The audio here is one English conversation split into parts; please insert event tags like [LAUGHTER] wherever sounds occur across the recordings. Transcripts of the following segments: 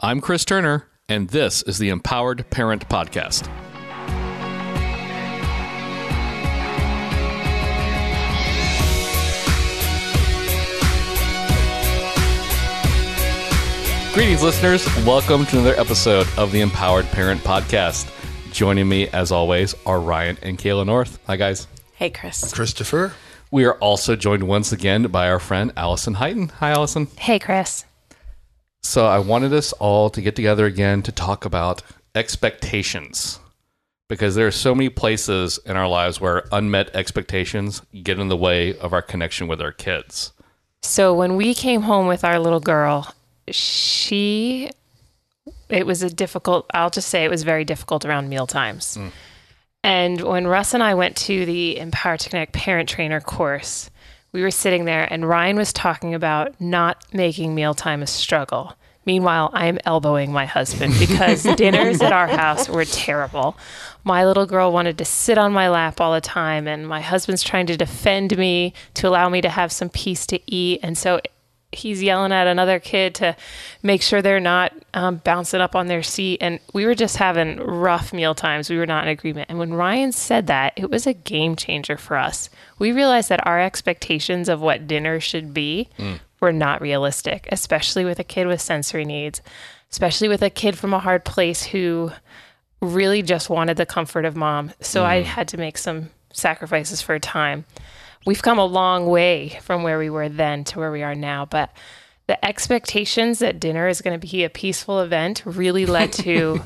I'm Chris Turner, and this is the Empowered Parent Podcast. Greetings, listeners. Welcome to another episode of the Empowered Parent Podcast. Joining me, as always, are Ryan and Kayla North. Hi, guys. Hey, Chris. Christopher. We are also joined once again by our friend Allison Highton. Hi, Allison. Hey, Chris. So, I wanted us all to get together again to talk about expectations because there are so many places in our lives where unmet expectations get in the way of our connection with our kids. So, when we came home with our little girl, she, it was a difficult, I'll just say it was very difficult around meal times. Mm. And when Russ and I went to the Empower to Connect parent trainer course, we were sitting there and Ryan was talking about not making mealtime a struggle. Meanwhile, I'm elbowing my husband because [LAUGHS] dinners at our house were terrible. My little girl wanted to sit on my lap all the time, and my husband's trying to defend me to allow me to have some peace to eat. And so he's yelling at another kid to make sure they're not um, bouncing up on their seat. And we were just having rough meal times. We were not in agreement. And when Ryan said that, it was a game changer for us. We realized that our expectations of what dinner should be were not realistic, especially with a kid with sensory needs, especially with a kid from a hard place who really just wanted the comfort of mom. So I mm. had to make some sacrifices for a time we've come a long way from where we were then to where we are now. But the expectations that dinner is going to be a peaceful event really led to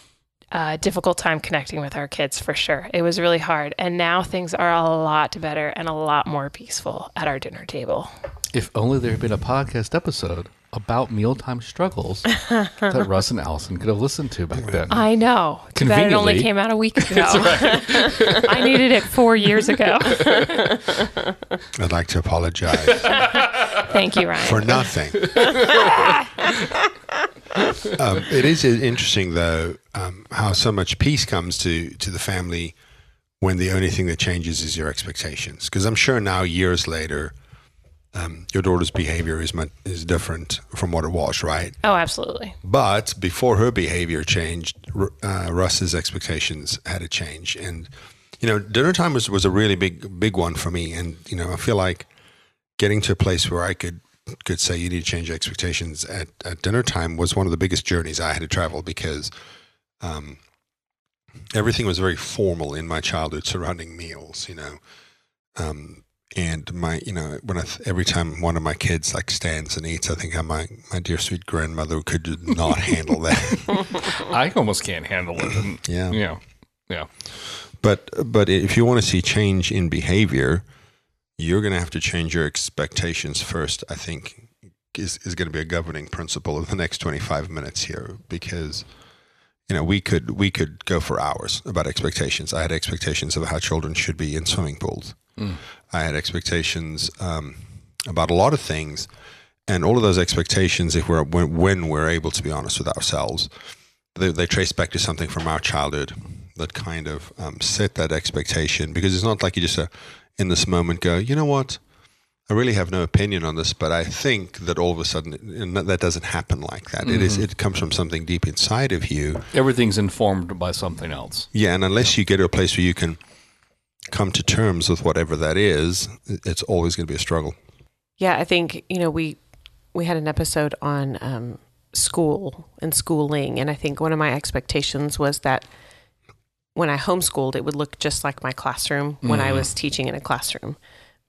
[LAUGHS] a difficult time connecting with our kids for sure. It was really hard. And now things are a lot better and a lot more peaceful at our dinner table. If only there had been a podcast episode about mealtime struggles [LAUGHS] that Russ and Allison could have listened to back then. I know. Too bad it only Conveniently. came out a week [LAUGHS] ago. [LAUGHS] I needed it four years ago. I'd like to apologize Thank you, Ryan. for nothing. um, it is interesting, though, um, how so much peace comes to, to the family when the only thing that changes is your expectations. Because I'm sure now, years later, um, your daughter's behavior is much, is different from what it was, right? oh, absolutely. But before her behavior changed, uh, Russ's expectations had to change, and you know, dinner time was, was a really big big one for me. And you know, I feel like getting to a place where I could could say you need to change your expectations at, at dinner time was one of the biggest journeys I had to travel because um, everything was very formal in my childhood surrounding meals. You know. Um, and my, you know, when I th- every time one of my kids like stands and eats, I think how my my dear sweet grandmother could not handle that. [LAUGHS] I almost can't handle it. [CLEARS THROAT] Yeah. Yeah. Yeah. But but if you want to see change in behavior, you're going to have to change your expectations first. I think is is going to be a governing principle of the next 25 minutes here because you know we could we could go for hours about expectations. I had expectations of how children should be in swimming pools. I had expectations um, about a lot of things, and all of those expectations, if we're when, when we're able to be honest with ourselves, they, they trace back to something from our childhood that kind of um, set that expectation. Because it's not like you just uh, in this moment go, you know what, I really have no opinion on this, but I think that all of a sudden and that that doesn't happen like that. It is it comes from something deep inside of you. Everything's informed by something else. Yeah, and unless you get to a place where you can come to terms with whatever that is, it's always going to be a struggle. Yeah, I think you know we we had an episode on um, school and schooling, and I think one of my expectations was that when I homeschooled, it would look just like my classroom when I was teaching in a classroom.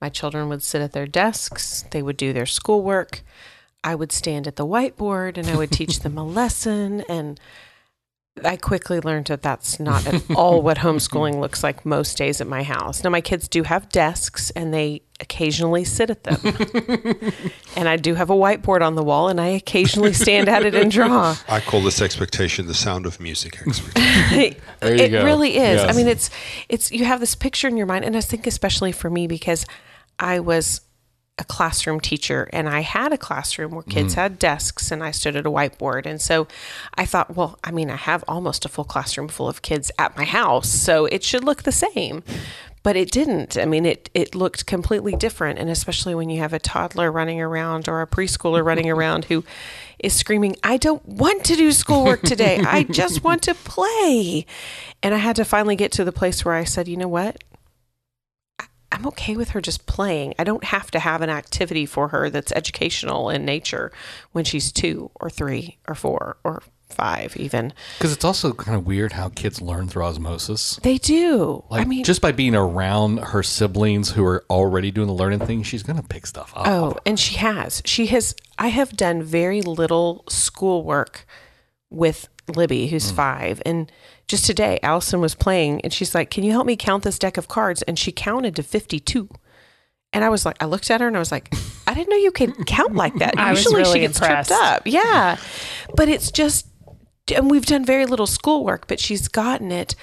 My children would sit at their desks, they would do their schoolwork. I would stand at the whiteboard and I would teach them a [LAUGHS] lesson. And I quickly learned that that's not at all what [LAUGHS] homeschooling looks like most days at my house. Now, my kids do have desks and they occasionally sit at them. [LAUGHS] and I do have a whiteboard on the wall and I occasionally stand at it and draw. [LAUGHS] I call this expectation the sound of music expectation. There you it go. really is. I mean, it's it's you have this picture in your mind, and I think especially for me because I was a classroom teacher and I had a classroom where kids mm. had desks and I stood at a whiteboard. And so I thought, well, I mean, I have almost a full classroom full of kids at my house, so it should look the same. but it didn't. I mean, it it looked completely different, and especially when you have a toddler running around or a preschooler running [LAUGHS] around who is screaming, "I don't want to do schoolwork today. I just want to [LAUGHS] play." And I had to finally get to the place where I said, "You know what? I'm okay with her just playing. I don't have to have an activity for her that's educational in nature when she's 2 or 3 or 4 or 5 even." Because it's also kind of weird how kids learn through osmosis. They do. Like I mean, just by being around her siblings who are already doing the learning thing, she's gonna pick stuff up. Oh, and she has. She has. I have done very little schoolwork with Libby, who's mm. five. And just today, Allison was playing and she's like, Can you help me count this deck of cards? And she counted to 52. And I was like, I looked at her and I was like, I didn't know you could count like that. [LAUGHS] I was Usually really she gets impressed. tripped up. Yeah. But it's just, and we've done very little schoolwork, but she's gotten it.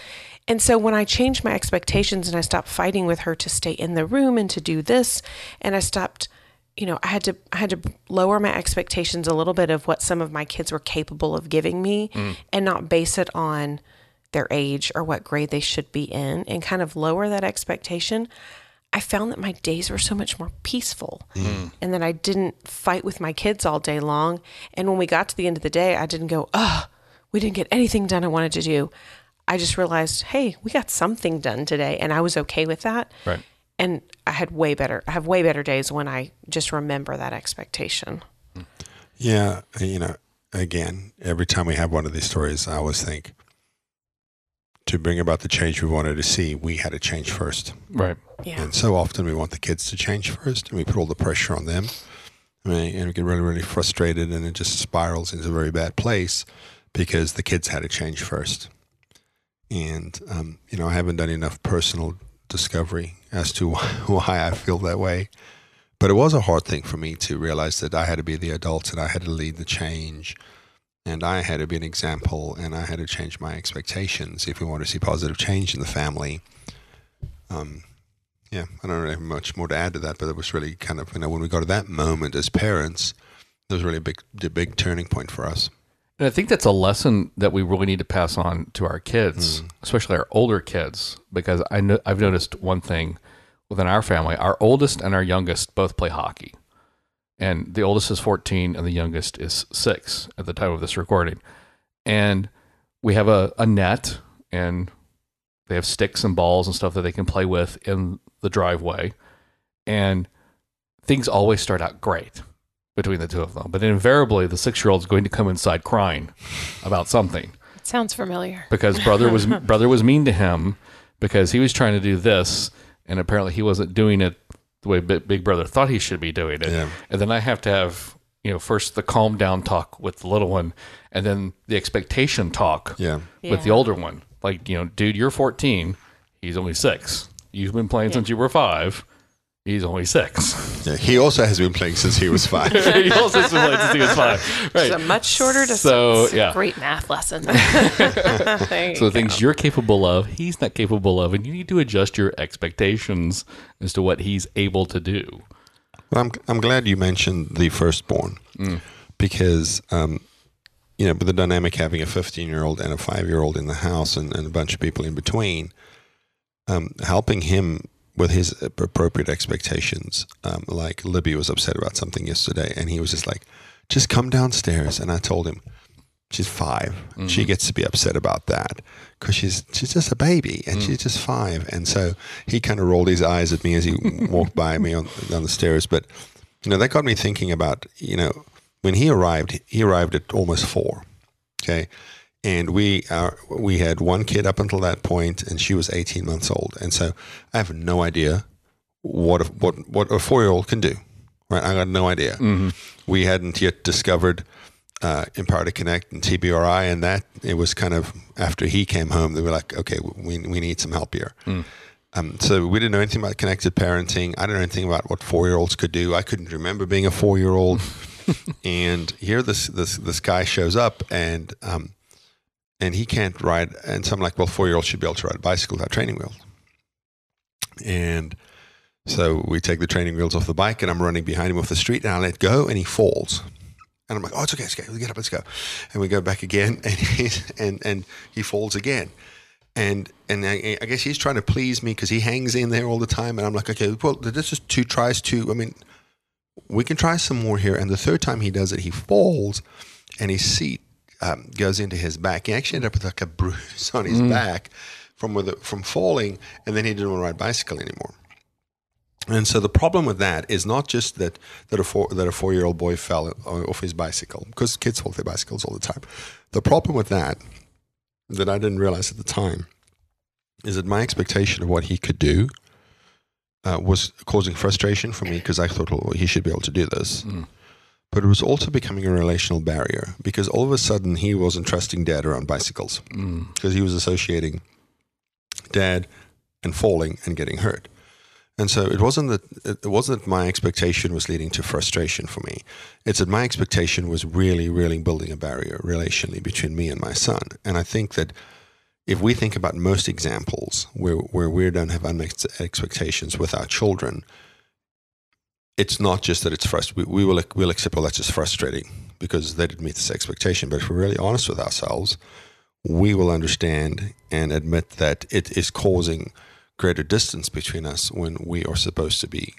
And so when I changed my expectations and I stopped fighting with her to stay in the room and to do this, and I stopped, you know, I had to I had to lower my expectations a little bit of what some of my kids were capable of giving me mm. and not base it on their age or what grade they should be in and kind of lower that expectation. I found that my days were so much more peaceful mm-hmm. and that I didn't fight with my kids all day long. And when we got to the end of the day, I didn't go, oh, we didn't get anything done I wanted to do. I just realized, hey, we got something done today. And I was okay with that. Right. And I had way better, I have way better days when I just remember that expectation. Yeah, you know, again, every time we have one of these stories, I always think to bring about the change we wanted to see, we had to change first. Right. Yeah. And so often we want the kids to change first, and we put all the pressure on them. I mean, and we get really, really frustrated, and it just spirals into a very bad place because the kids had to change first. And um, you know, I haven't done enough personal discovery as to why, [LAUGHS] why I feel that way. But it was a hard thing for me to realize that I had to be the adult and I had to lead the change, and I had to be an example, and I had to change my expectations if we want to see positive change in the family. Um, yeah, I don't really have much more to add to that, but it was really kind of you know when we got to that moment as parents, it was really a big, a big turning point for us. And I think that's a lesson that we really need to pass on to our kids, especially our older kids, because I know I've noticed one thing within our family. Our oldest and our youngest both play hockey. And the oldest is 14 and the youngest is 6 at the time of this recording. And we have a, a net and they have sticks and balls and stuff that they can play with in the driveway. And things always start out great between the two of them. But invariably, the six year old is going to come inside crying about something It sounds familiar. because brother was [LAUGHS] brother was mean to him because he was trying to do this, and apparently he wasn't doing it the way Big Big Brother thought he should be doing it. Yeah. And then I have to have you know first the calm down talk with the little one, and then the expectation talk Yeah, with the older one. Like you know, dude, you're 14. He's only six. You've been playing since you were five. He's only six. yeah. He also has been playing since he was [LAUGHS] five. he also has been playing since he was five. Right. It's a much shorter distance. So yeah. Great math lesson. [LAUGHS] So the go. things you're capable of, he's not capable of, and you need to adjust your expectations as to what he's able to do. Well, I'm I'm glad you mentioned the firstborn because um, you know, with the dynamic having a 15 year old and a five year old in the house and, and a bunch of people in between, um, helping him with his appropriate expectations. Um, like Libby was upset about something yesterday, and he was just like, "Just come downstairs." And I told him, "She's 5 She gets to be upset about that because she's she's just a baby and she's just five. And so he kind of rolled his eyes at me as he [LAUGHS] walked by me on down the stairs. But you know, that got me thinking about you know when he arrived. He arrived at almost four. Okay. And we are, we had one kid up until that point, and she was 18 months old. And so I have no idea what a, what what a four year old can do. Right? I got no idea. We hadn't yet discovered uh, Empower to Connect and TBRI, and that it was kind of after he came home. They were like, okay, we we need some help here. Um, so we didn't know anything about connected parenting. I didn't know anything about what four year olds could do. I couldn't remember being a four year old. [LAUGHS] and here this this this guy shows up and um, and he can't ride. And so I'm like, well, four year olds should be able to ride a bicycle without training wheels. And so we take the training wheels off the bike, and I'm running behind him off the street, and I let go, and he falls. And I'm like, oh, it's okay, it's okay. We get up, let's go. And we go back again, [LAUGHS] and he's, and and he falls again. and and I, I guess he's trying to please me because he hangs in there all the time, and I'm like, okay, well, this is two tries to. I mean, we can try some more here. And the third time he does it, he falls, and his seat um, goes into his back. He actually ended up with like a bruise on his back from the, from falling, and then he didn't want to ride bicycle anymore. And so the problem with that is not just that that a four that a four year old boy fell off his bicycle because kids fall off their bicycles all the time. The problem with that that I didn't realize at the time is that my expectation of what he could do uh, was causing frustration for me because I thought well, he should be able to do this. Mm. But it was also becoming a relational barrier because all of a sudden he wasn't trusting dad around bicycles Mm. because he was associating dad and falling and getting hurt. And so it wasn't that it wasn't that my expectation was leading to frustration for me. It's that my expectation was really, really building a barrier relationally between me and my son. And I think that if we think about most examples where where we don't have unmet expectations with our children, it's not just that it's frustrating. We, we will we'll accept well that's just frustrating because they didn't meet this expectation. But if we're really honest with ourselves, we will understand and admit that it is causing greater distance between us when we are supposed to be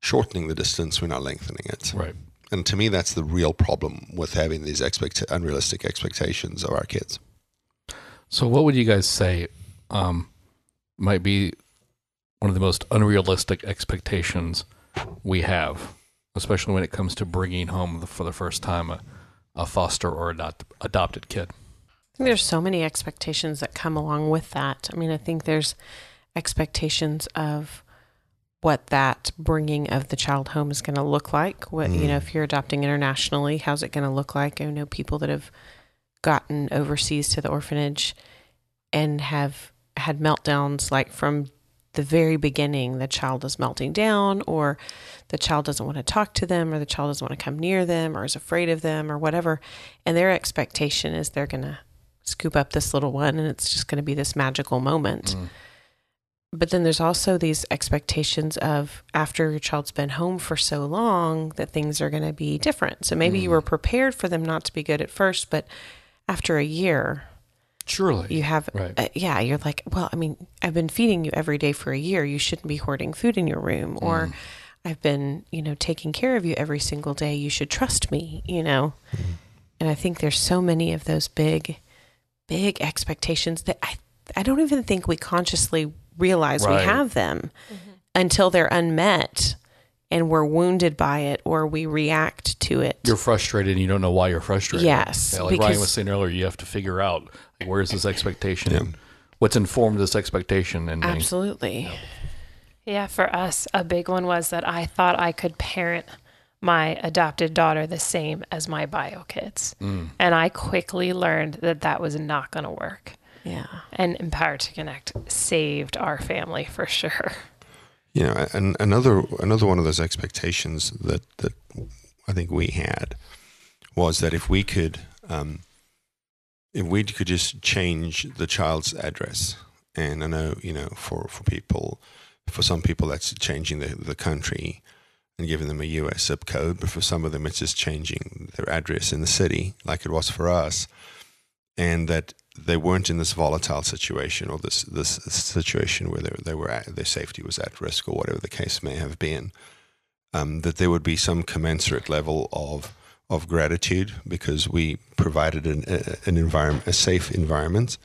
shortening the distance, we're not lengthening it. Right. And to me, that's the real problem with having these expect- unrealistic expectations of our kids. So, what would you guys say um, might be one of the most unrealistic expectations we have, especially when it comes to bringing home the, for the first time a, a foster or adopt, adopted kid? I think there's so many expectations that come along with that. I mean, I think there's expectations of what that bringing of the child home is going to look like. What, you know, mm. if you're adopting internationally, how's it going to look like? I know people that have gotten overseas to the orphanage and have had meltdowns like from the very beginning the child is melting down or the child doesn't want to talk to them or the child doesn't want to come near them or is afraid of them or whatever. And their expectation is they're going to scoop up this little one and it's just going to be this magical moment. Mm. but then there's also these expectations of after your child's been home for so long that things are going to be different. So maybe you were prepared for them not to be good at first but after a year Surely. you have Right. uh, yeah you're like well i mean i've been feeding you every day for a year. You shouldn't be hoarding food in your room. Mm. Or i've been you know taking care of you every single day. You should trust me you know? Mm-hmm. And i think there's so many of those big big expectations that i i don't even think we consciously realize we have them mm-hmm. until they're unmet and we're wounded by it or we react to it. You're frustrated and you don't know why you're frustrated. Yes, Yeah, like Ryan was saying earlier, you have to figure out like, where's this expectation Yeah. and what's informed this expectation. And then- absolutely Yeah, for us, a big one was that I thought I could parent my adopted daughter the same as my bio kids. Mm. And I quickly learned that that was not going to work. yeah And Empowered to Connect saved our family for sure. You know, and another another one of those expectations that that I think we had was that if we could, um, if we could just change the child's address, and I know you know for for people, for some people that's changing the the country and giving them a U.S. zip code, but for some of them it's just changing their address in the city, like it was for us, and that they weren't in this volatile situation or this this situation where they, they were at, their safety was at risk or whatever the case may have been. Um, that there would be some commensurate level of of gratitude because we provided an a, an environment, a safe environment,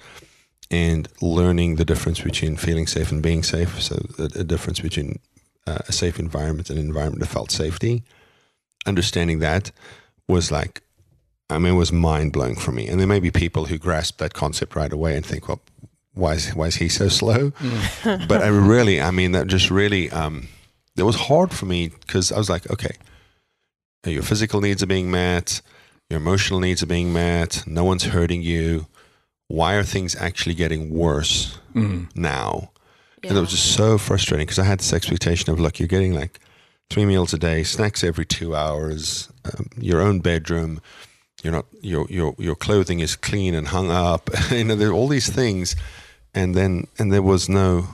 and learning the difference between feeling safe and being safe. So the, a difference between uh, a safe environment and an environment that felt safety. Understanding that was like I mean, it was mind blowing for me. And there may be people who grasp that concept right away and think, well, why is, why is he so slow? but I [LAUGHS] really, I mean, that just really, um, it was hard for me because I was like, okay, your physical needs are being met, your emotional needs are being met, no one's hurting you. Why are things actually getting worse Mm. now? And it was just so frustrating because I had this expectation of, look, you're getting like three meals a day, snacks every two hours, um, your own bedroom. You're not your your your clothing is clean and hung up. [LAUGHS] you know, there are all these things, and then and there was no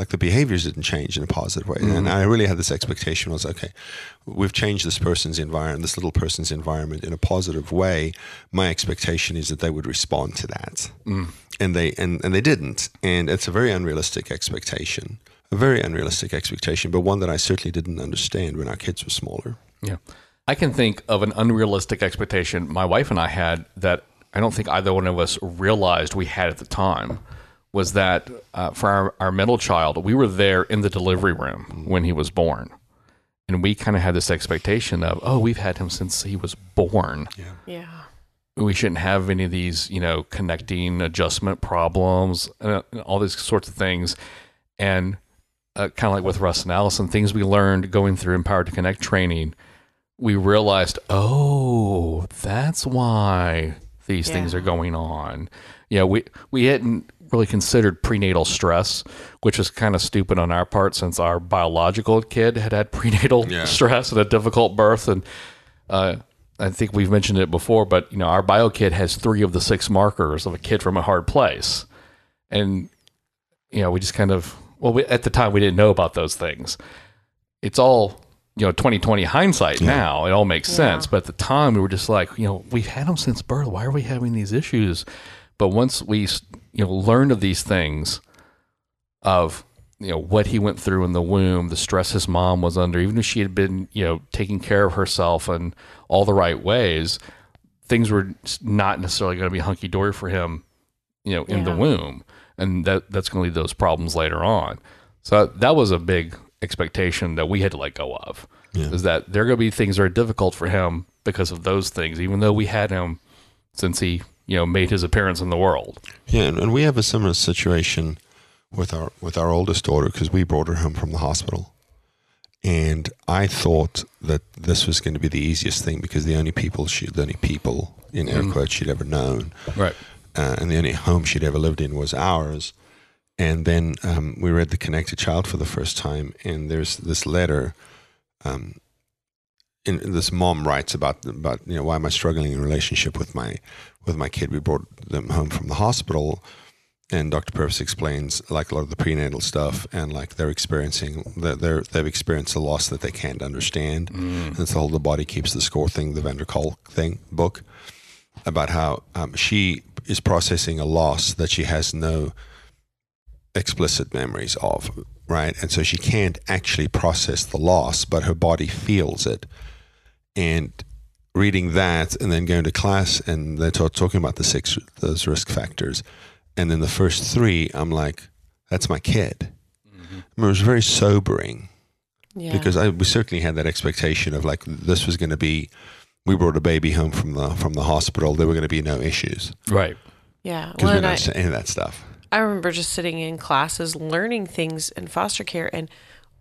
Like the behaviors didn't change in a positive way. And mm-hmm. I really had this expectation was okay, we've changed this person's environment, this little person's environment in a positive way. My expectation is that they would respond to that. Mm. And they and, and they didn't. And it's a very unrealistic expectation. A very unrealistic expectation, but one that I certainly didn't understand when our kids were smaller. Yeah. I can think of an unrealistic expectation my wife and I had that I don't think either one of us realized we had at the time was that uh, for our, our middle child, we were there in the delivery room when he was born. And we kind of had this expectation of, oh, we've had him since he was born. Yeah. We shouldn't have any of these, you know, connecting adjustment problems, uh, all these sorts of things. And uh, kind of like with Russ and Allison, things we learned going through Empowered to Connect training, we realized, oh, that's why these things are going on. Yeah, we we hadn't really considered prenatal stress, which was kind of stupid on our part since our biological kid had had [LAUGHS] prenatal Yeah. stress and a difficult birth, and uh, I think we've mentioned it before, but you know, our bio kid has three of the six markers of a kid from a hard place, and you know, we just kind of well, we, at the time we didn't know about those things. It's all you know, twenty twenty hindsight now. It all makes sense, but at the time we were just like, you know, we've had them since birth. Why are we having these issues? But once we you know learned of these things, of you know what he went through in the womb, the stress his mom was under, even if she had been you know taking care of herself in all the right ways, things were not necessarily going to be hunky dory for him, you know, in the womb, and that that's going to lead to those problems later on. So that was a big expectation that we had to let go of. Is that there are going to be things that are difficult for him because of those things, even though we had him since he you know made his appearance in the world. Yeah, and, and we have a similar situation with our with our oldest daughter because we brought her home from the hospital, and I thought that this was going to be the easiest thing because the only people she the only people in air quotes she'd ever known, Right. uh, and the only home she'd ever lived in was ours. And then um, we read the Connected Child for the first time, and there's this letter. Um, in, this mom writes about about you know why am I struggling in relationship with my with my kid? We brought them home from the hospital, and Dr. Purvis explains like a lot of the prenatal stuff, and like they're experiencing that they're they've experienced a loss that they can't understand. And it's the whole the body keeps the score thing, the Vander Kolk thing book about how um, she is processing a loss that she has no explicit memories of, right? And so she can't actually process the loss, but her body feels it. And reading that and then going to class and they're ta- talking about the six those risk factors. And then the first three, I'm like, that's my kid. Mm-hmm. I mean, it was very sobering Yeah. because I we certainly had that expectation of like this was going to be. We brought a baby home from the from the hospital. There were going to be no issues Right. yeah. because Well, we and don't I, understand any of that stuff. I remember just sitting in classes learning things in foster care and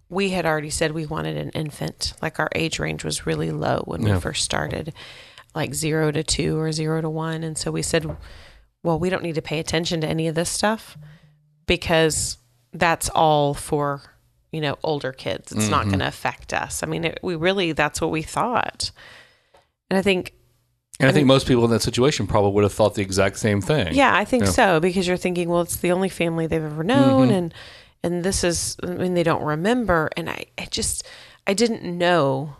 we had already said we wanted an infant. Like our age range was really low when Yeah. we first started, like zero to two or zero to one. And so we said, well, we don't need to pay attention to any of this stuff because that's all for, you know, older kids. It's not mm-hmm. going to affect us. I mean, it, we really, that's what we thought. And I think And I think most people in that situation probably would have thought the exact same thing. Yeah, I think Yeah. so because you're thinking, well, it's the only family they've ever known, mm-hmm. and and this is, I mean, they don't remember, and I, I just, I didn't know,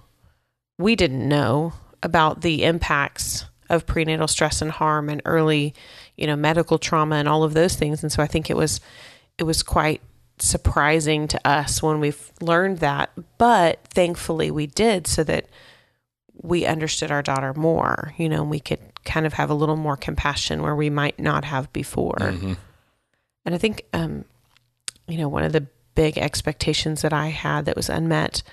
we didn't know about the impacts of prenatal stress and harm and early, you know, medical trauma and all of those things, and so I think it was, it was quite surprising to us when we've learned that, but thankfully we did, so that we understood our daughter more, you know, and we could kind of have a little more compassion where we might not have before. Mhm. And I think, um, you know, one of the big expectations that I had that was unmet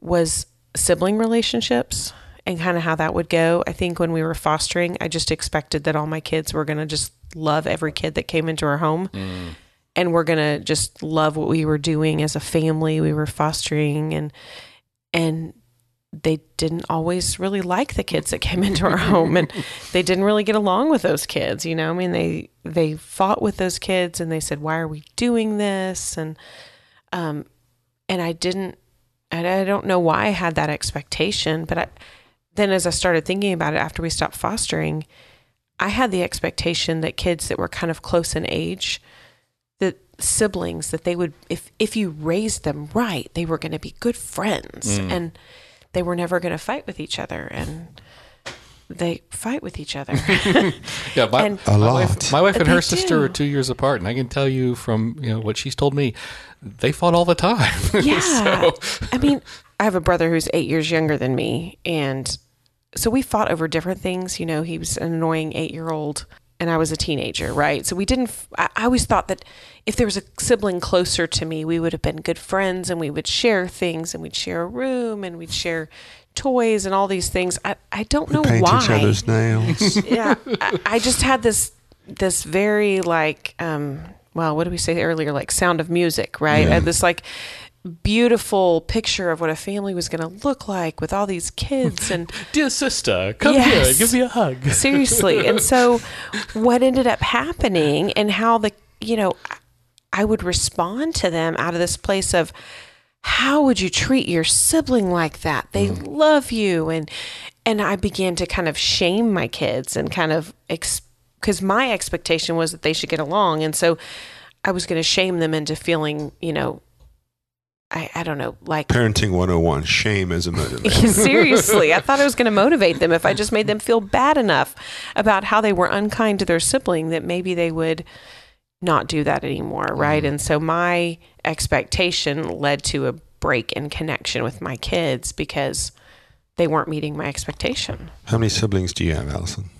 was sibling relationships and kind of how that would go. I think when we were fostering, I just expected that all my kids were going to just love every kid that came into our home. Mm. And we're going to just love what we were doing as a family. We were fostering and, and they didn't always really like the kids that came [LAUGHS] into our home and [LAUGHS] they didn't really get along with those kids you know? I mean they they fought with those kids and they said why are we doing this? And um and i didn't and i don't know why i had that expectation but i then as i started thinking about it after we stopped fostering i had the expectation that kids that were kind of close in age that siblings that they would if if you raised them right, they were going to be good friends. And they were never going to fight with each other and they fight with each other. [LAUGHS] Yeah, my, And- A my lot. wife, my wife and They her sister are two years apart, and I can tell you from you know what she's told me, they fought all the time. [LAUGHS] Yeah. So- I mean, I have a brother who's eight years younger than me. And so we fought over different things. You know, he was an annoying eight year old and I was a teenager, right? So we didn't, I always thought that if there was a sibling closer to me, we would have been good friends and we would share things and we'd share a room and we'd share toys and all these things. I, I don't know Paint why each other's nails. [LAUGHS] yeah I, I just had this this very like um well what did we say earlier like sound of music right I had this like beautiful picture of what a family was going to look like with all these kids and [LAUGHS] Dear sister, come Yes. here, give me a hug. [LAUGHS] seriously. And so what ended up happening and how the you know i would respond to them out of this place of how would you treat your sibling like that? They mm. love you. And and i began to kind of shame my kids and kind of because my expectation was that they should get along. And so i was going to shame them into feeling you know I, I don't know, like Parenting 101, shame as a motivator. [LAUGHS] Seriously, I thought I was going to motivate them if I just made them feel bad enough about how they were unkind to their sibling that maybe they would not do that anymore, mm-hmm. right? And so my expectation led to a break in connection with my kids because they weren't meeting my expectation. How many siblings do you have, Allison?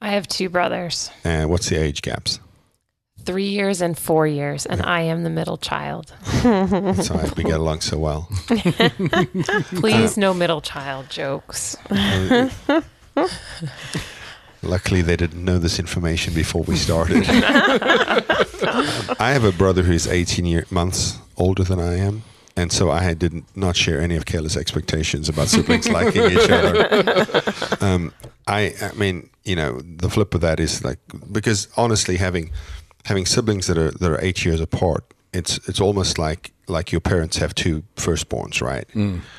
I have two brothers, And what's the age gaps? Three years and four years, and I am the middle child. That's why we get along so well. [LAUGHS] Please, no middle child jokes. [LAUGHS] Luckily, they didn't know this information before we started. [LAUGHS] I have a brother who's 18 year, months older than I am. And so I did not share any of Kayla's expectations about siblings liking each other. Um, I, I mean, you know, the flip of that is like because honestly, having having siblings that are that are eight years apart, it's it's almost like like your parents have two firstborns, right?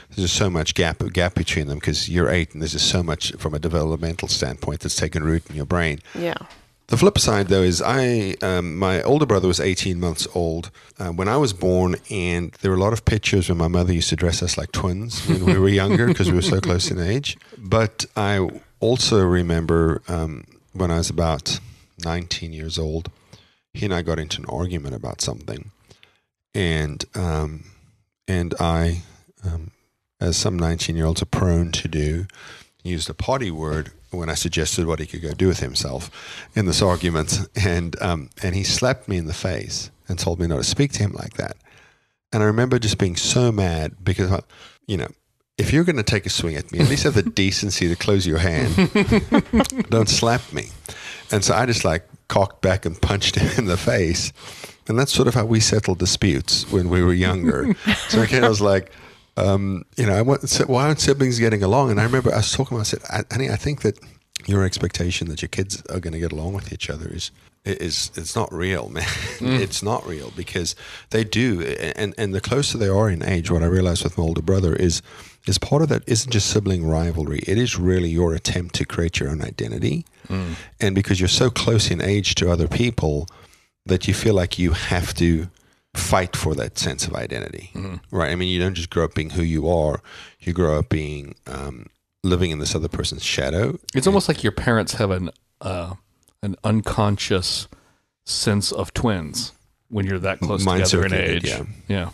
There's just so much gap gap between them because you're eight, and there's just so much from a developmental standpoint that's taken root in your brain. Yeah. The flip side, though, is I um, my older brother was 18 months old uh, when I was born, and there were a lot of pictures when my mother used to dress us like twins when we were younger because we were so close in age. But I also remember um, when I was about 19 years old, he and I got into an argument about something, and um, and I, um, as some 19 year olds are prone to do, used a potty word when I suggested what he could go do with himself in this argument, and um, and he slapped me in the face and told me not to speak to him like that. And I remember just being so mad because, you know, if you're going to take a swing at me, at least have the [LAUGHS] decency to close your hand. [LAUGHS] Don't slap me. And so I just like cocked back and punched [LAUGHS] him in the face. And that's sort of how we settled disputes when we were younger. so again, I was like, um, you know, I want, so why aren't siblings getting along? And I remember I was talking about, I said, I, honey, I think that your expectation that your kids are going to get along with each other is is it's not real, man. [LAUGHS] It's not real because they do, and and the closer they are in age, what I realized with my older brother is is part of that isn't just sibling rivalry. It is really your attempt to create your own identity, and because you're so close in age to other people, that you feel like you have to fight for that sense of identity, right? I mean, you don't just grow up being who you are; you grow up being um, living in this other person's shadow. It's almost like your parents have an uh, an unconscious sense of twins when you're that close together in age. did, yeah.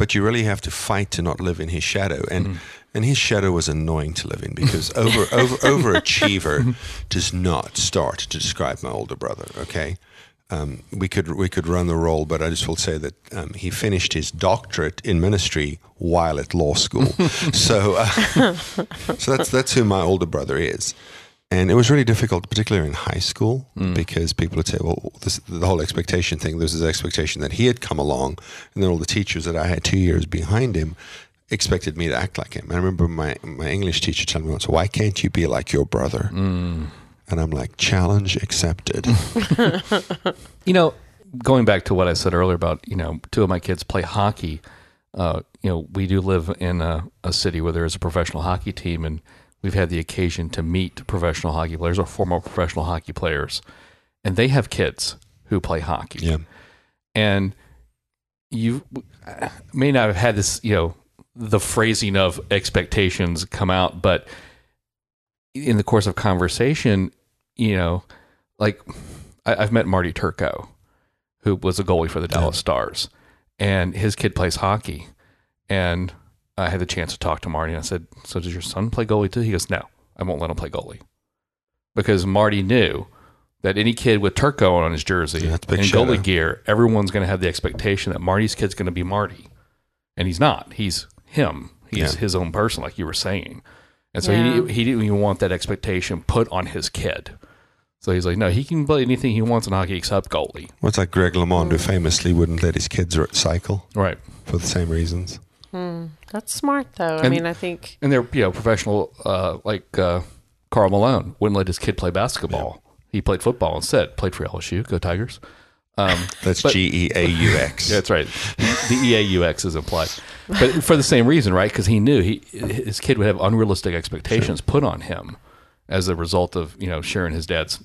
But you really have to fight to not live in his shadow. And and his shadow was annoying to live in because over over [LAUGHS] overachiever does not start to describe my older brother okay? Um, we could we could run the role but I just will say that um, he finished his doctorate in ministry while at law school. [LAUGHS] So uh, [LAUGHS] so that's that's who my older brother is and it was really difficult, particularly in high school, because people would say, "Well, this, the whole expectation thing." There was this expectation that he had come along, and then all the teachers that I had two years behind him expected me to act like him. I remember my my English teacher telling me once, "Why can't you be like your brother?" And I'm like, "Challenge accepted." [LAUGHS] [LAUGHS] You know, going back to what I said earlier about, you know, two of my kids play hockey. Uh, you know, we do live in a, a city where there is a professional hockey team, and we've had the occasion to meet professional hockey players or former professional hockey players, and they have kids who play hockey. yeah, and you may not have had this, you know, the phrasing of expectations come out, but in the course of conversation, you know, like I, I've met Marty Turco, who was a goalie for the Dallas Stars, and his kid plays hockey, and I had the chance to talk to Marty, and I said, "So does your son play goalie too?" He goes, "No, I won't let him play goalie," because Marty knew that any kid with Turco on his jersey Yeah, and that's a big goalie shadow. gear, everyone's going to have the expectation that Marty's kid's going to be Marty, and he's not. He's him. He's Yeah. his own person, like you were saying. And so Yeah. he he didn't even want that expectation put on his kid. So he's like, no, he can play anything he wants in hockey except goalie. What's like Greg LeMond, who mm. famously wouldn't let his kids r- cycle Right. for the same reasons. Hmm. That's smart, though. I mean, I think And they're you know professional uh, like uh, Karl Malone wouldn't let his kid play basketball. He played football instead. Played for LSU. Go Tigers. Um, [LAUGHS] That's G E A U X. [LAUGHS] That's right. The EAUX is implied, but for the same reason, right? Because he knew he his kid would have unrealistic expectations put on him as a result of you know sharing his dad's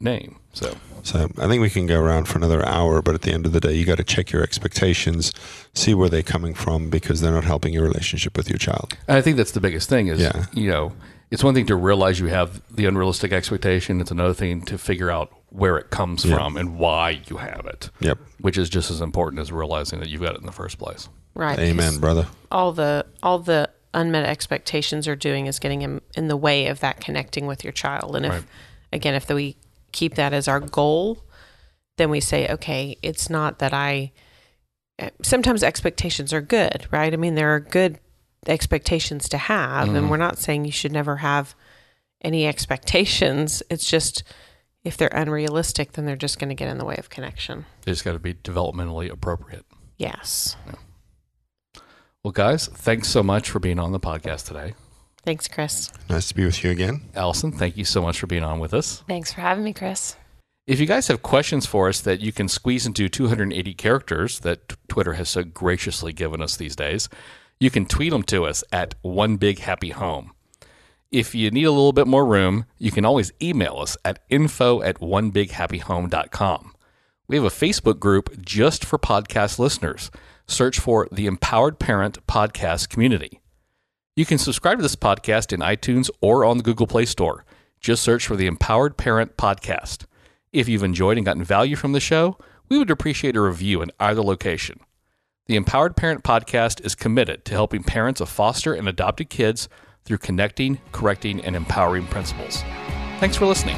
name. So So I think we can go around for another hour, but at the end of the day, you got to check your expectations, see where they're coming from, because they're not helping your relationship with your child. and I think that's the biggest thing is Yeah. you know it's one thing to realize you have the unrealistic expectation. It's another thing to figure out where it comes Yeah. from and why you have it, Yep. which is just as important as realizing that you've got it in the first place. Right. Amen, brother. All the all the unmet expectations are doing is getting him in the way of that connecting with your child. And if Right. again, if we keep that as our goal, then we say, okay, it's not that I. Sometimes expectations are good, right? I mean, there are good expectations to have, Mhm. and we're not saying you should never have any expectations. It's just if they're unrealistic, then they're just going to get in the way of connection. They just got to be developmentally appropriate. Yes. Well, guys, thanks so much for being on the podcast today. Thanks, Chris. Nice to be with you again. Allison, thank you so much for being on with us. Thanks for having me, Chris. If you guys have questions for us that you can squeeze into 280 characters that t- Twitter has so graciously given us these days, you can tweet them to us at One Big Happy Home. If you need a little bit more room, you can always email us at info at onebighappyhome.com. We have a Facebook group just for podcast listeners. Search for the Empowered Parent Podcast Community. You can subscribe to this podcast in iTunes or on the Google Play Store. Just search for the Empowered Parent Podcast. If you've enjoyed and gotten value from the show, we would appreciate a review in either location. The Empowered Parent Podcast is committed to helping parents of foster and adopted kids through connecting, correcting, and empowering principles. Thanks for listening.